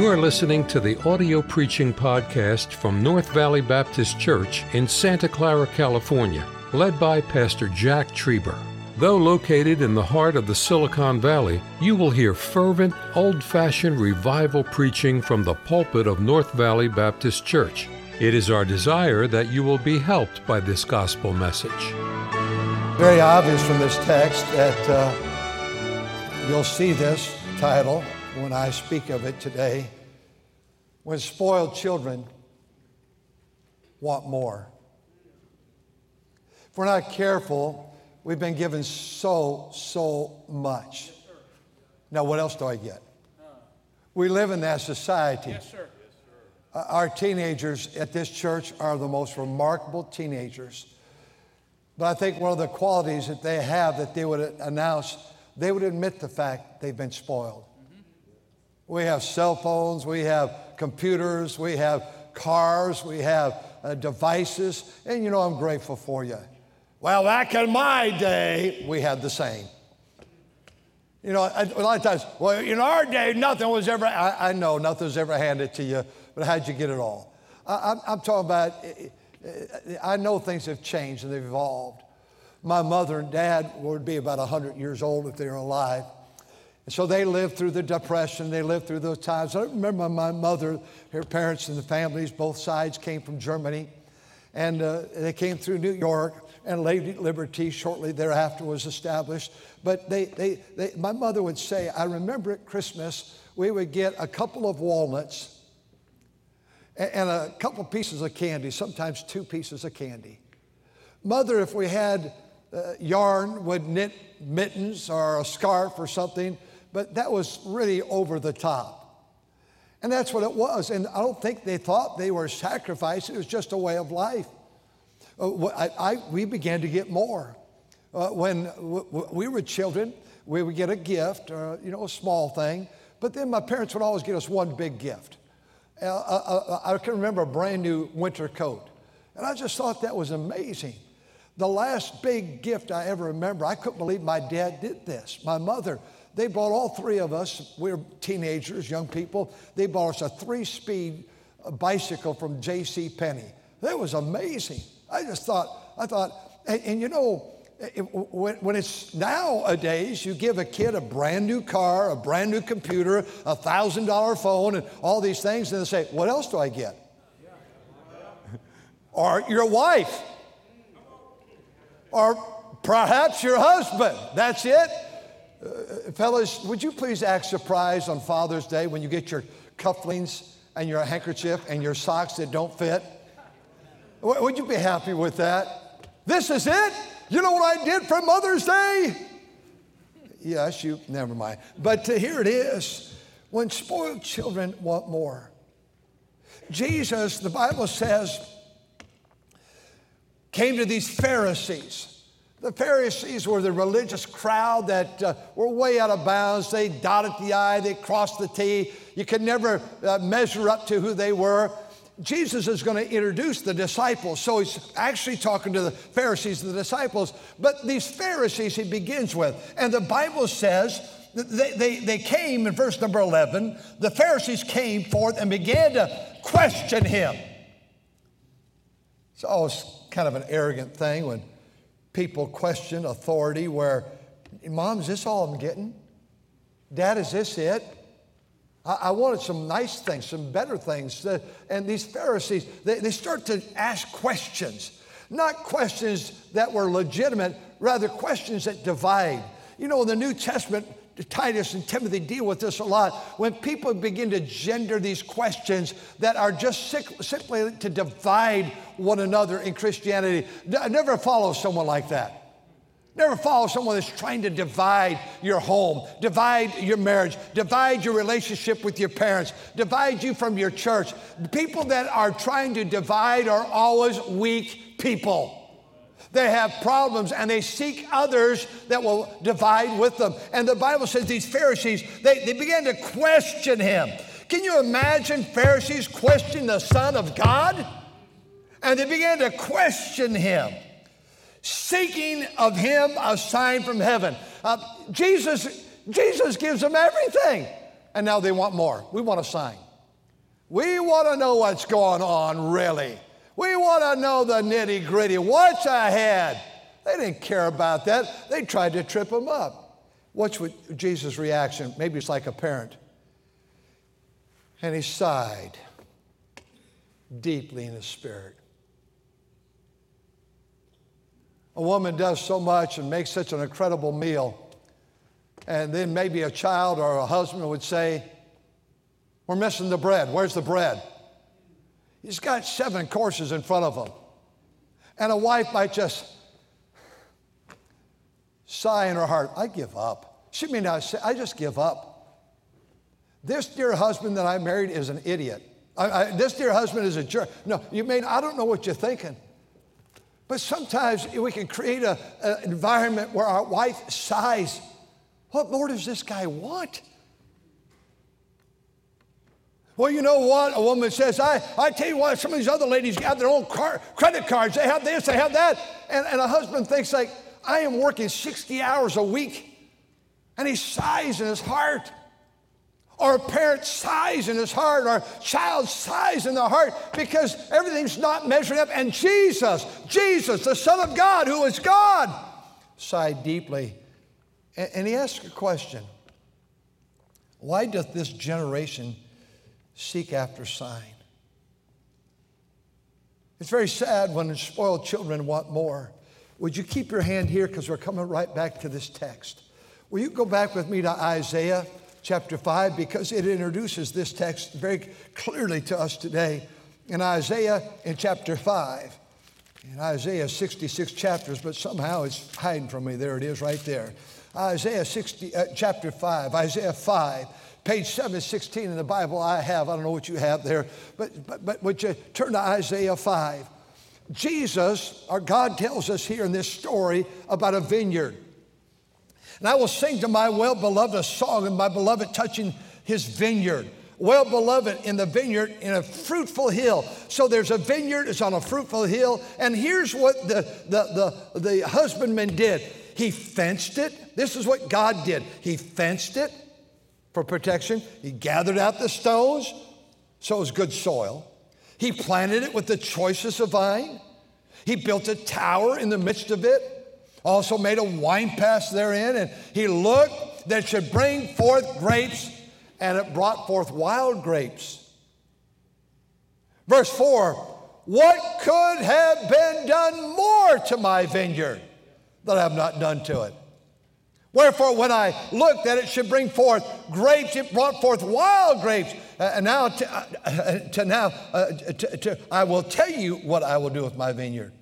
You are listening to the audio preaching podcast from North Valley Baptist Church in Santa Clara, California, led by Pastor Jack Trieber. Though located in the heart of the Silicon Valley, you will hear fervent, old fashioned revival preaching from the pulpit of North Valley Baptist Church. It is our desire that you will be helped by this gospel message. Very obvious from this text that uh, you'll see this title when I speak of it today. When spoiled children want more. If we're not careful, we've been given so, so much. Now, what else do I get? We live in that society. Yes, sir. Uh, Our teenagers at this church are the most remarkable teenagers. But I think one of the qualities that they have that they would announce, they would admit the fact they've been spoiled. We have cell phones, we have computers, we have cars, we have uh, devices, and you know, I'm grateful for you. Well, back in my day, we had the same. You know, a lot of times, well, in our day, nothing was ever, I, I know nothing was ever handed to you, but how'd you get it all? I, I'm, I'm talking about, I know things have changed and they've evolved. My mother and dad would be about 100 years old if they were alive. And so they lived through the Depression, they lived through those times. I remember my mother, her parents and the families, both sides came from Germany. And uh, they came through New York, and Lady Liberty shortly thereafter was established. But they, they, they, my mother would say, I remember at Christmas, we would get a couple of walnuts and, a couple pieces of candy, sometimes two pieces of candy. Mother, if we had uh, yarn, would knit mittens or a scarf or something, but that was really over the top. And that's what it was. And I don't think they thought they were sacrificing, it was just a way of life. Uh, I, I, we began to get more. Uh, when w- w- we were children, we would get a gift, uh, you know, a small thing, but then my parents would always get us one big gift. Uh, uh, I can remember a brand new winter coat, and I just thought that was amazing. The last big gift I ever remember, I couldn't believe my dad did this. My mother, they bought all three of us, we were teenagers, young people, they bought us a three speed uh, bicycle from J.C. Penney. That was amazing. I just thought, I thought, and, and you know, it, when, when it's nowadays, you give a kid a brand new car, a brand new computer, a thousand dollar phone, and all these things, and they say, What else do I get? or your wife, or perhaps your husband. That's it. Uh, fellas, would you please act surprised on Father's Day when you get your cufflinks and your handkerchief and your socks that don't fit? W- Would you be happy with that? This is it? You know what I did for Mother's Day? Yes, you, never mind. But uh, here it is. When spoiled children want more. Jesus, the Bible says, came to these Pharisees. The Pharisees were the religious crowd that uh, were way out of bounds. They dotted the I, they crossed the T. You could never uh, measure up to who they were. Jesus is going to introduce the disciples. So he's actually talking to the Pharisees and the disciples. But these Pharisees he begins with. And the Bible says they, they, they came in verse number 11. The Pharisees came forth and began to question him. It's always kind of an arrogant thing when people question authority where, Mom, is this all I'm getting? Dad, is this it? I, I wanted some nice things, some better things. And these Pharisees, they, they start to ask questions, not questions that were legitimate, rather questions that divide. You know, in the New Testament, Titus and Timothy deal with this a lot. When people begin to gender these questions that are just simply to divide one another in Christianity, never follow someone like that. Never follow someone that's trying to divide your home, divide your marriage, divide your relationship with your parents, divide you from your church. People that are trying to divide are always weak people. They have problems and they seek others that will divide with them. And the Bible says these Pharisees, they, they began to question him. Can you imagine Pharisees questioning the Son of God? And they began to question him, seeking of him a sign from heaven. Uh, Jesus, Jesus gives them everything. And now they want more. We want a sign. We want to know what's going on, really. We want to know the nitty gritty. What's ahead? They didn't care about that. They tried to trip him up. What's Jesus' reaction? Maybe it's like a parent. And he sighed deeply in his spirit. A woman does so much and makes such an incredible meal. And then maybe a child or a husband would say, We're missing the bread. Where's the bread? He's got seven courses in front of him. And a wife might just sigh in her heart, I give up. She may not say, I just give up. This dear husband that I married is an idiot. I, I, this dear husband is a jerk. No, you mean, I don't know what you're thinking. But sometimes we can create an environment where our wife sighs, What more does this guy want? Well, you know what? A woman says, I, I tell you what, some of these other ladies have their own car, credit cards. They have this, they have that. And, and a husband thinks, like, I am working 60 hours a week. And he sighs in his heart. Or a parent sighs in his heart, or a child sighs in their heart because everything's not measuring up. And Jesus, Jesus, the Son of God, who is God, sighed deeply. And, and he asked a question Why doth this generation seek after sign. It's very sad when spoiled children want more. Would you keep your hand here because we're coming right back to this text? Will you go back with me to Isaiah chapter 5 because it introduces this text very clearly to us today. In Isaiah in chapter 5, in Isaiah 66 chapters, but somehow it's hiding from me. There it is right there. Isaiah 60, uh, chapter 5, Isaiah 5 page 716 in the Bible I have. I don't know what you have there, but, but, but would you turn to Isaiah 5? Jesus, our God tells us here in this story about a vineyard. And I will sing to my well beloved a song of my beloved touching his vineyard. Well beloved in the vineyard in a fruitful hill. So there's a vineyard, it's on a fruitful hill. And here's what the, the, the, the husbandman did he fenced it. This is what God did. He fenced it, for protection. He gathered out the stones, so it was good soil. He planted it with the choicest of vine. He built a tower in the midst of it, also made a wine press therein, and he looked that should bring forth grapes, and it brought forth wild grapes. Verse 4 What could have been done more to my vineyard that I have not done to it? Wherefore, when I looked that it should bring forth grapes, it brought forth wild grapes. Uh, and now, to, uh, uh, to now, uh, to, to, I will tell you what I will do with my vineyard.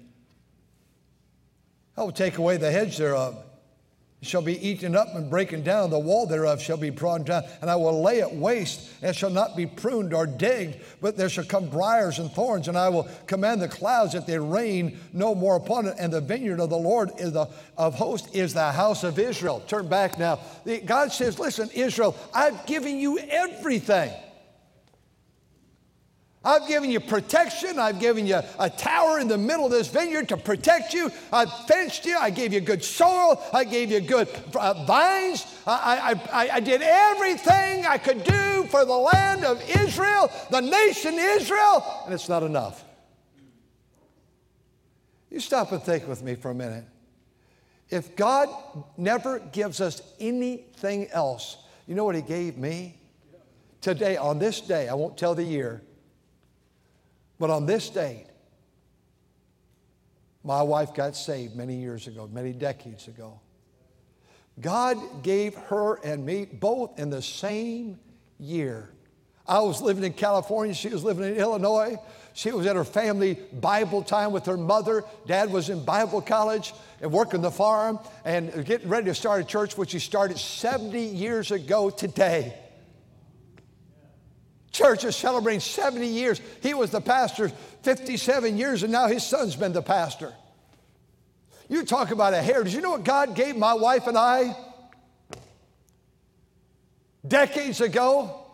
I will take away the hedge thereof, shall be eaten up and breaking down. The wall thereof shall be trodden down, and I will lay it waste, and shall not be pruned or digged, but there shall come briars and thorns, and I will command the clouds that they rain no more upon it. And the vineyard of the Lord is the, of hosts is the house of Israel. Turn back now. God says, Listen, Israel, I've given you everything. I've given you protection. I've given you a tower in the middle of this vineyard to protect you. I've fenced you. I gave you good soil. I gave you good uh, vines. I, I, I did everything I could do for the land of Israel, the nation Israel, and it's not enough. You stop and think with me for a minute. If God never gives us anything else, you know what He gave me? Today, on this day, I won't tell the year, but on this date, my wife got saved many years ago, many decades ago. God gave her and me both in the same year. I was living in California, she was living in Illinois. She was at her family Bible time with her mother. Dad was in Bible college and working the farm and getting ready to start a church, which he started 70 years ago today church is celebrating 70 years. He was the pastor 57 years, and now his son's been the pastor. You talk about a heritage. You know what God gave my wife and I decades ago?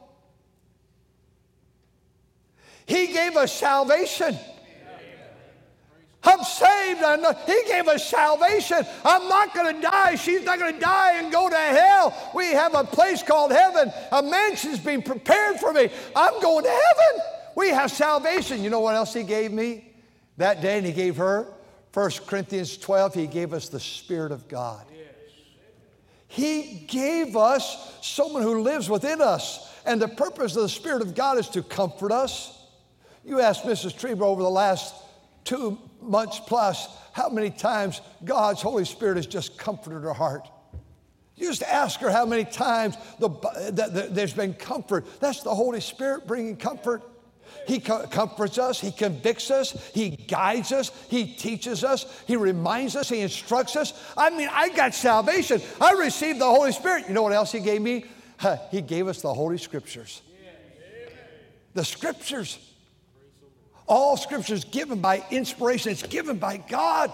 He gave us salvation. I'm saved. I. He gave us salvation. I'm not going to die. She's not going to die and go to hell. We have a place called heaven. A mansion's being prepared for me. I'm going to heaven. We have salvation. You know what else He gave me that day? And He gave her 1 Corinthians 12. He gave us the Spirit of God. He gave us someone who lives within us. And the purpose of the Spirit of God is to comfort us. You asked Mrs. Trieber over the last two months plus how many times God's Holy Spirit has just comforted her heart. You just ask her how many times the, the, the, there's been comfort. That's the Holy Spirit bringing comfort. He co- comforts us, He convicts us, He guides us, He teaches us, He reminds us, He instructs us. I mean, I got salvation. I received the Holy Spirit. You know what else He gave me? He gave us the Holy Scriptures. The Scriptures. All Scripture is given by inspiration, it's given by God.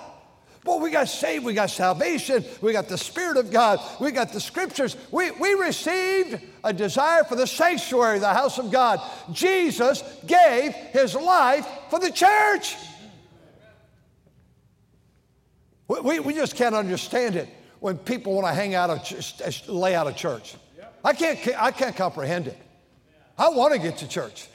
Well, we got saved, we got salvation, we got the Spirit of God, we got the Scriptures. We, we received a desire for the sanctuary, the house of God. Jesus gave his life for the church. We, we, we just can't understand it when people want to hang out of lay out of church. I can't, I can't comprehend it. I want to get to church.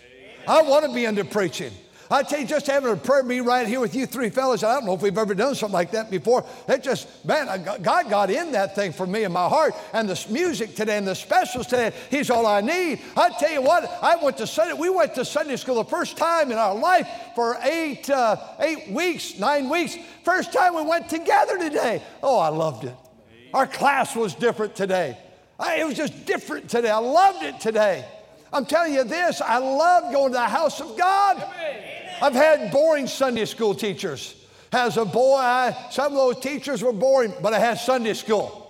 I want to be into preaching. I tell you, just having a prayer meeting right here with you three fellas, I don't know if we've ever done something like that before. It just, man, God got in that thing for me in my heart. And the music today and the specials today, He's all I need. I tell you what, I went to Sunday, we went to Sunday school the first time in our life for eight, uh, eight weeks, nine weeks. First time we went together today. Oh, I loved it. Our class was different today. I, it was just different today. I loved it today. I'm telling you this, I love going to the house of God. I've had boring Sunday school teachers. As a boy, I, some of those teachers were boring, but I had Sunday school.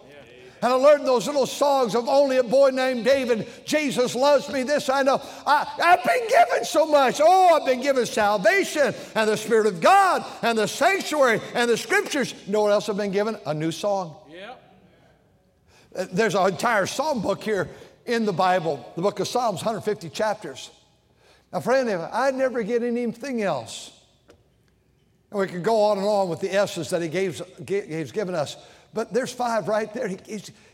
And I learned those little songs of only a boy named David. Jesus loves me, this I know. I, have been given so much. Oh, I've been given salvation and the Spirit of God and the sanctuary and the scriptures. You know what else I've been given? A new song. Yeah. There's an entire psalm book here in the Bible, the book of Psalms, 150 chapters. Now, friend, of it. I never get anything else. And we could go on and on with the S's that he gave, he's given us. But there's five right there. He,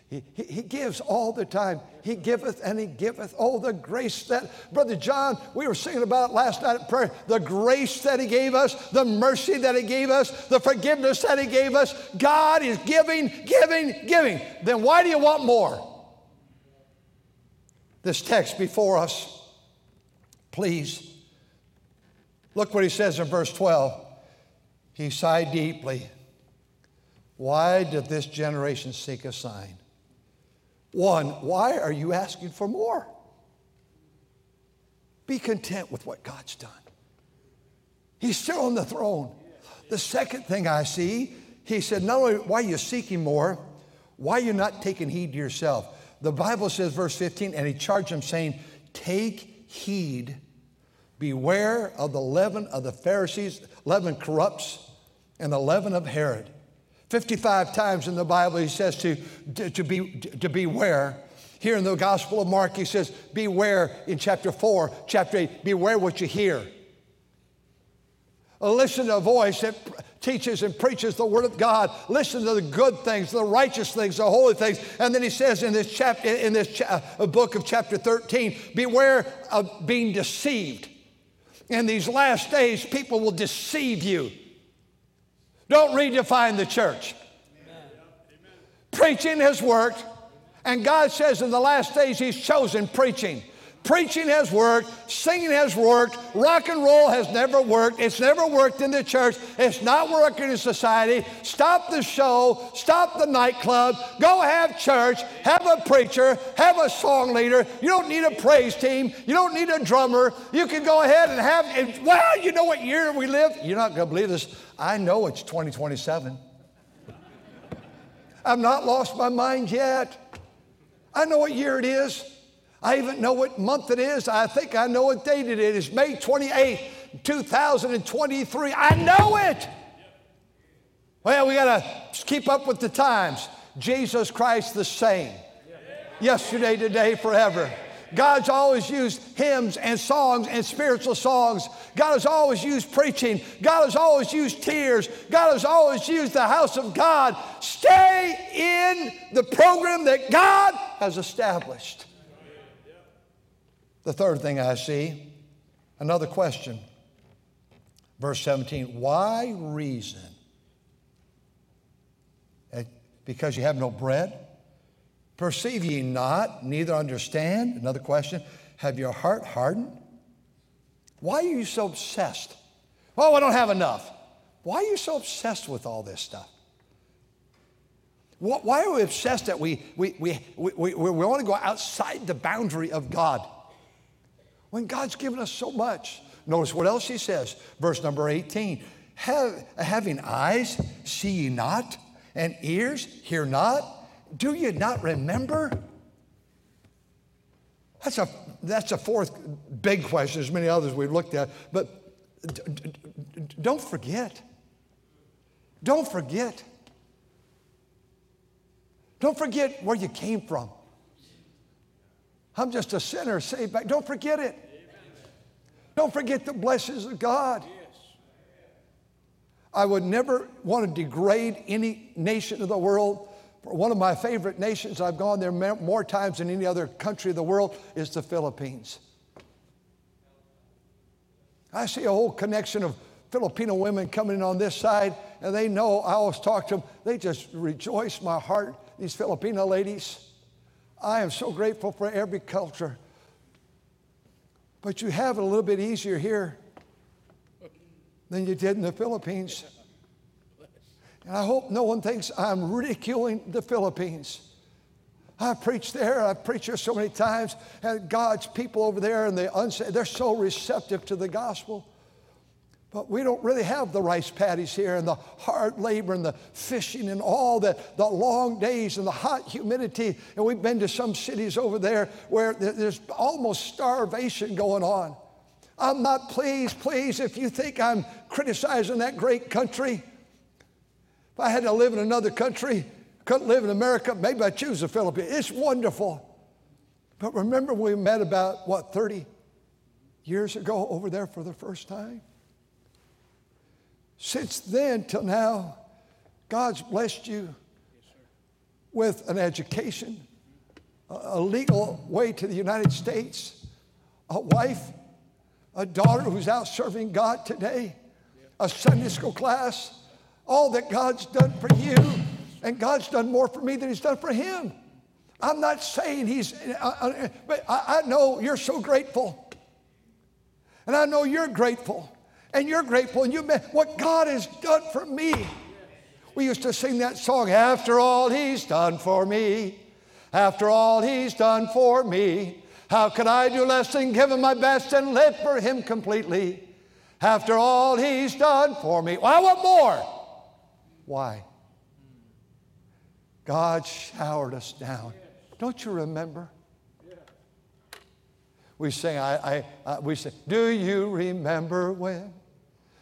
he, he, gives all the time. He giveth and he giveth. Oh, the grace that, Brother John, we were singing about last night at prayer. The grace that he gave us, the mercy that he gave us, the forgiveness that he gave us. God is giving, giving, giving. Then why do you want more? this text before us, please. Look what he says in verse 12. He sighed deeply. Why did this generation seek a sign? One, why are you asking for more? Be content with what God's done. He's still on the throne. The second thing I see, he said, not only why are you seeking more, why are you not taking heed to yourself? the Bible says, verse 15, and he charged them, saying, Take heed, beware of the leaven of the Pharisees, leaven corrupts, and the leaven of Herod. 55 times in the Bible he says to, to, to, be, to beware. Here in the Gospel of Mark, he says, Beware in chapter 4, chapter 8, beware what you hear. Listen to a voice that teaches and preaches the Word of God. Listen to the good things, the righteous things, the holy things. And then he says in this, chapter, in this cha- uh, book of chapter 13 beware of being deceived. In these last days, people will deceive you. Don't redefine the church. Amen. Preaching has worked, and God says in the last days, He's chosen preaching. Preaching has worked, singing has worked, rock and roll has never worked. It's never worked in the church, it's not working in society. Stop the show, stop the nightclub, go have church, have a preacher, have a song leader. You don't need a praise team, you don't need a drummer. You can go ahead and have, and, well, you know what year we live? You're not going to believe this. I know it's 2027. I've not lost my mind yet. I know what year it is. I even know what month it is. I think I know what date it is. May 28th, 2023. I know it. Well, we got to keep up with the times. Jesus Christ the same. Yesterday, today, forever. God's always used hymns and songs and spiritual songs. God has always used preaching. God has always used tears. God has always used the house of God. Stay in the program that God has established. The third thing I see, another question. Verse 17, why reason? Eh, because you have no bread? Perceive ye not, neither understand? Another question. Have your heart hardened? Why are you so obsessed? Oh, I don't have enough. Why are you so obsessed with all this stuff? Why are we obsessed that we, we, we, we, we, we want to go outside the boundary of God when God's given us so much? Notice what else he says. Verse number 18 Have, Having eyes, see ye not, and ears, hear not do you not remember? That's a, that's a fourth big question. There's many others we've looked at, but d- d- d- don't forget. Don't forget. Don't forget where you came from. I'm just a sinner saved back. Don't forget it. Don't forget the blessings of God. I would never want to degrade any nation of the world one of my favorite nations, I've gone there more times than any other country of the world, is the Philippines. I see a whole connection of Filipino women coming in on this side, and they know, I always talk to them, they just rejoice my heart, these Filipino ladies. I am so grateful for every culture. But you have it a little bit easier here than you did in the Philippines. And I hope no one thinks I'm ridiculing the Philippines. I preached there, I've preached there so many times, and God's people over there and the unsaved, they're so receptive to the gospel. But we don't really have the rice paddies here and the hard labor and the fishing and all the, the long days and the hot humidity. And we've been to some cities over there where there's almost starvation going on. I'm not pleased, please, if you think I'm criticizing that great country. If I had to live in another country, couldn't live in America, maybe I'd choose the Philippines. It's wonderful. But remember we met about, what, 30 years ago over there for the first time? Since then till now, God's blessed you with an education, a legal way to the United States, a wife, a daughter who's out serving God today, a Sunday school class, all that God's done for you, and God's done more for me than He's done for him. I'm not saying He's, uh, uh, but I, I know you're so grateful. And I know you're grateful. And you're grateful. And you met what God has done for me. We used to sing that song, After all He's done for me, after all He's done for me, how could I do less than give Him my best and live for Him completely? After all He's done for me. Well, I want more. Why? God showered us down. Don't you remember? We sing, I, I, uh, we say, Do you remember when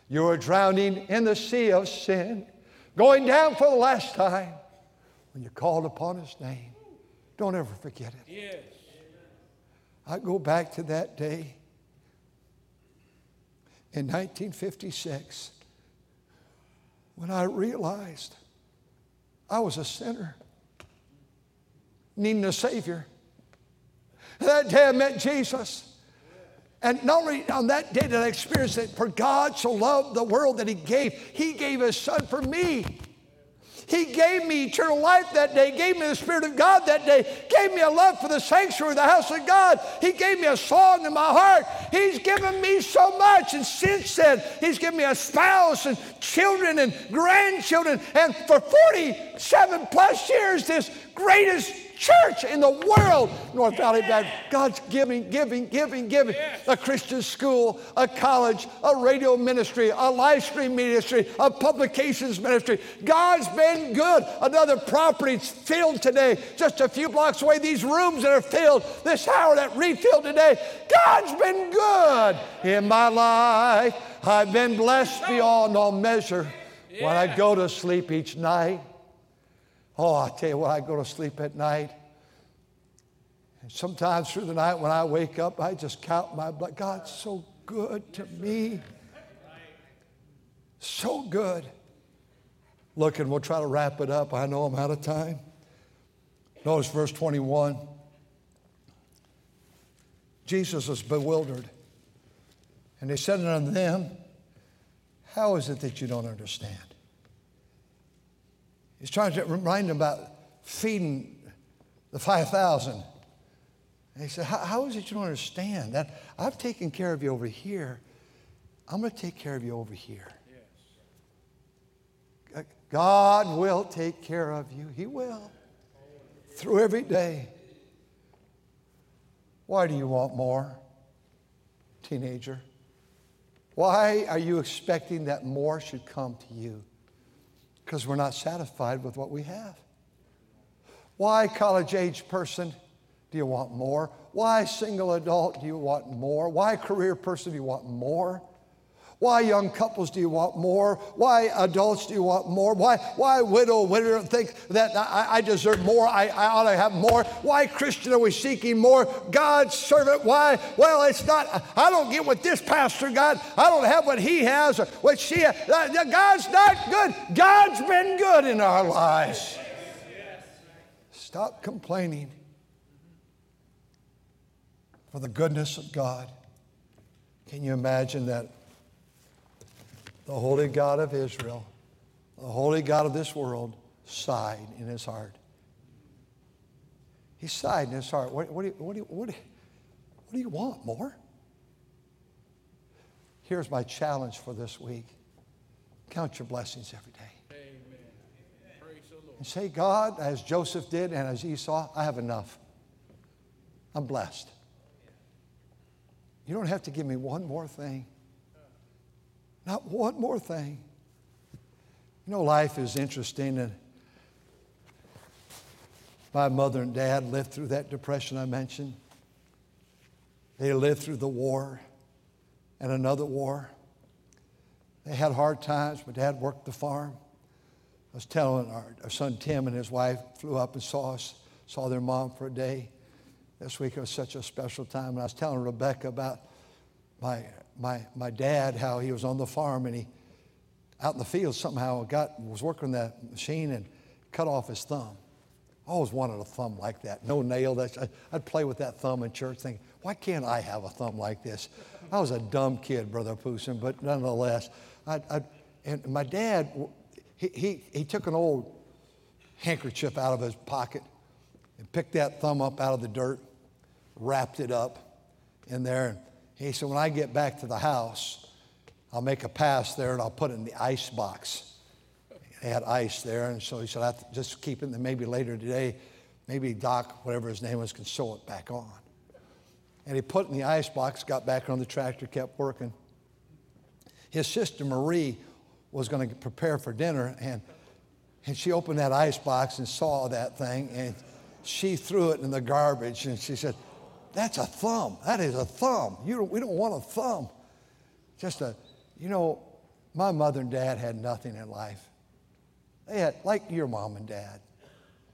you were drowning in the sea of sin, going down for the last time when you called upon His name? Don't ever forget it. Yes. I go back to that day in 1956 when I realized I was a sinner, needing a Savior. That day I met Jesus. And not only on that day did I experience it, for God so loved the world that He gave, He gave His Son for me. He gave me eternal life that day, gave me the Spirit of God that day, gave me a love for the sanctuary, the house of God. He gave me a song in my heart. He's given me so much. And since then, He's given me a spouse and children and grandchildren. And for 47 plus years, this greatest church in the world, North Valley Baptist. God's giving, giving, giving, giving. A Christian school, a college, a radio ministry, a live stream ministry, a publications ministry. God's been good. Another property's filled today, just a few blocks away. These rooms that are filled, this hour that refilled today. God's been good in my life. I've been blessed beyond all measure. When I go to sleep each night, Oh, I tell you what, I go to sleep at night sometimes through the night when I wake up, I just count my blood. God's so good to me. So good. Look, and we'll try to wrap it up. I know I'm out of time. Notice verse 21. Jesus was bewildered. And they said unto them, How is it that you don't understand? He's trying to remind them about feeding the 5,000. And he said, How is it you don't understand that I've taken care of you over here? I'm going to take care of you over here. God will take care of you. He will. Through every day. Why do you want more, teenager? Why are you expecting that more should come to you? Because we're not satisfied with what we have. Why, college age person, do you want more? Why, single adult, do you want more? Why, career person, do you want more? Why, young couples, do you want more? Why, adults, do you want more? Why, why widow, widow, think that I, I deserve more? I, I ought to have more? Why, Christian, are we seeking more? God's servant, why? Well, it's not, I don't get what this pastor got. I don't have what he has or what she uh, has. God's not good. God's been good in our lives. Stop complaining for the goodness of God. Can you imagine that the holy God of Israel, the holy God of this world, sighed in his heart. He sighed in his heart. What, what, do, you, what, do, you, what, what do you want more? Here's my challenge for this week count your blessings every day. Amen. And say, God, as Joseph did and as Esau, I have enough. I'm blessed. You don't have to give me one more thing. Not one more thing. You know, life is interesting, and my mother and dad lived through that depression I mentioned. They lived through the war and another war. They had hard times. My dad worked the farm. I was telling our, our, son Tim and his wife flew up and saw us, saw their mom for a day. This week was such a special time. And I was telling Rebecca about my my, my dad how he was on the farm and he, out in the field, somehow got, was working that machine and cut off his thumb. I always wanted a thumb like that. No nail. That's, I'd play with that thumb in church thinking, why can't I have a thumb like this? I was a dumb kid, Brother Poosin, but nonetheless. I, I, and my dad, he, he, he took an old handkerchief out of his pocket and picked that thumb up out of the dirt, wrapped it up in there, and he said, when I get back to the house, I'll make a pass there and I'll put it in the ice box. They had ice there, and so he said, I have to just keep it, and maybe later today, maybe Doc, whatever his name was, can sew it back on. And he put it in the ice box, got back on the tractor, kept working. His sister Marie was going to prepare for dinner, and, and she opened that ice box and saw that thing, and she threw it in the garbage, and she said, that's a thumb. That is a thumb. You we don't want a thumb. Just a, you know, my mother and dad had nothing in life. They had, like your mom and dad,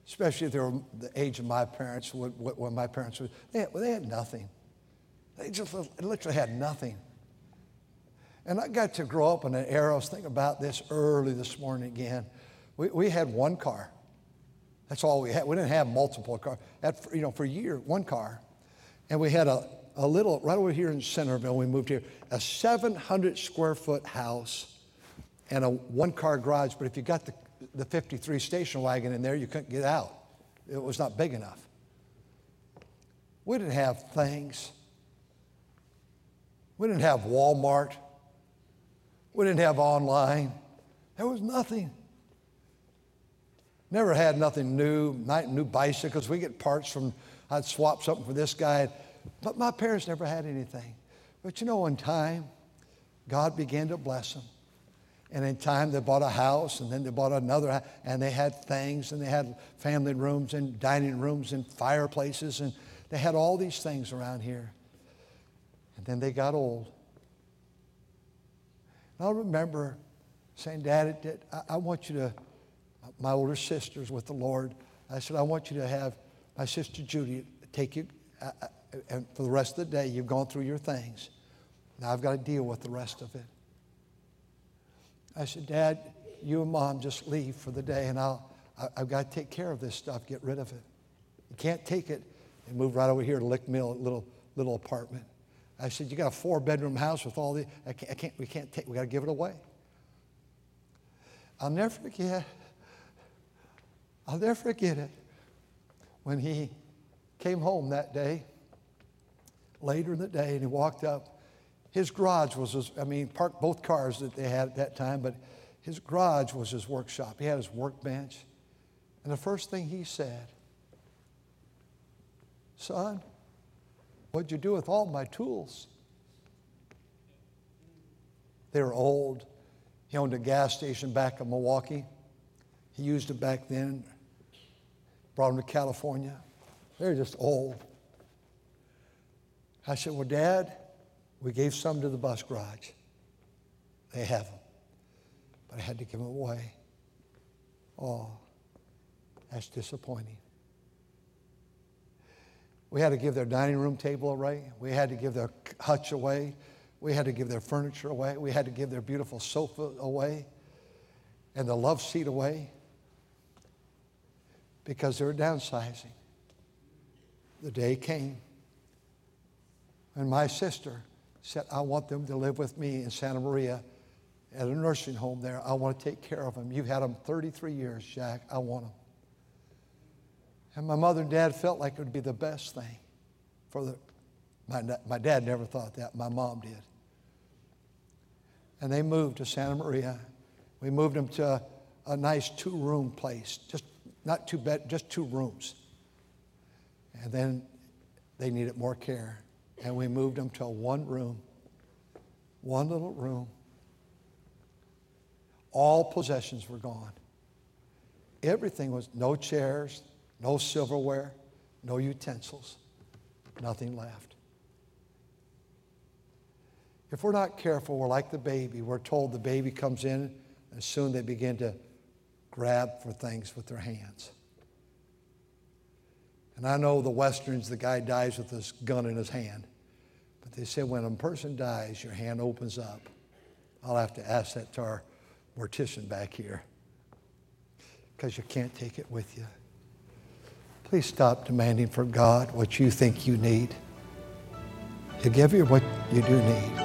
especially if they were the age of my parents, when my parents were, they had, they had nothing. They just literally had nothing. And I got to grow up in an era, I was thinking about this early this morning again. We, we had one car. That's all we had. We didn't have multiple cars. You know, for a year, one car. And we had a, a little, right over here in Centerville, we moved here, a 700 square foot house and a one car garage. But if you got the, the 53 station wagon in there, you couldn't get out. It was not big enough. We didn't have things. We didn't have Walmart. We didn't have online. There was nothing. Never had nothing new, not new bicycles. We get parts from I'd swap something for this guy. But my parents never had anything. But you know, in time, God began to bless them. And in time, they bought a house, and then they bought another house, and they had things, and they had family rooms, and dining rooms, and fireplaces, and they had all these things around here. And then they got old. And I remember saying, Dad, I want you to, my older sisters with the Lord, I said, I want you to have my sister Judy take you uh, uh, and for the rest of the day, you've gone through your things. Now I've got to deal with the rest of it. I said, Dad, you and mom just leave for the day, and I'll, I, have got to take care of this stuff, get rid of it. You can't take it and move right over here to Lick Mill, little, little apartment. I said, You got a four bedroom house with all the, I can't, I can't we can't take, we got to give it away. I'll never forget, I'll never forget it when he came home that day, later in the day, and he walked up. His garage was his, I mean, parked both cars that they had at that time, but his garage was his workshop. He had his workbench. And the first thing he said, Son, what'd you do with all my tools? They were old. He owned a gas station back in Milwaukee. He used it back then, brought them to California. They're just old. I said, Well, Dad, we gave some to the bus garage. They have them but I had to give them away. Oh, that's disappointing. We had to give their dining room table away. We had to give their hutch away. We had to give their furniture away. We had to give their beautiful sofa away and the love seat away because they were downsizing. The day came and my sister said, I want them to live with me in Santa Maria at a nursing home there. I want to take care of them. You've had them 33 years, Jack. I want them. And my mother and dad felt like it would be the best thing for the. My, my dad never thought that. My mom did. And they moved to Santa Maria. We moved them to a, a nice two room place, just not two bed, just two rooms. And then they needed more care. And we moved them to one room, one little room all possessions were gone. Everything was no chairs, no silverware, no utensils, nothing left. If we're not careful, we're like the baby. We're told the baby comes in, and soon they begin to grab for things with their hands. And I know the Westerns, the guy dies with this gun in his hand. But they say when a person dies, your hand opens up. I'll have to ask that to our mortician back here because you can't take it with you. Please stop demanding from God what you think you need. He'll give you what you do need.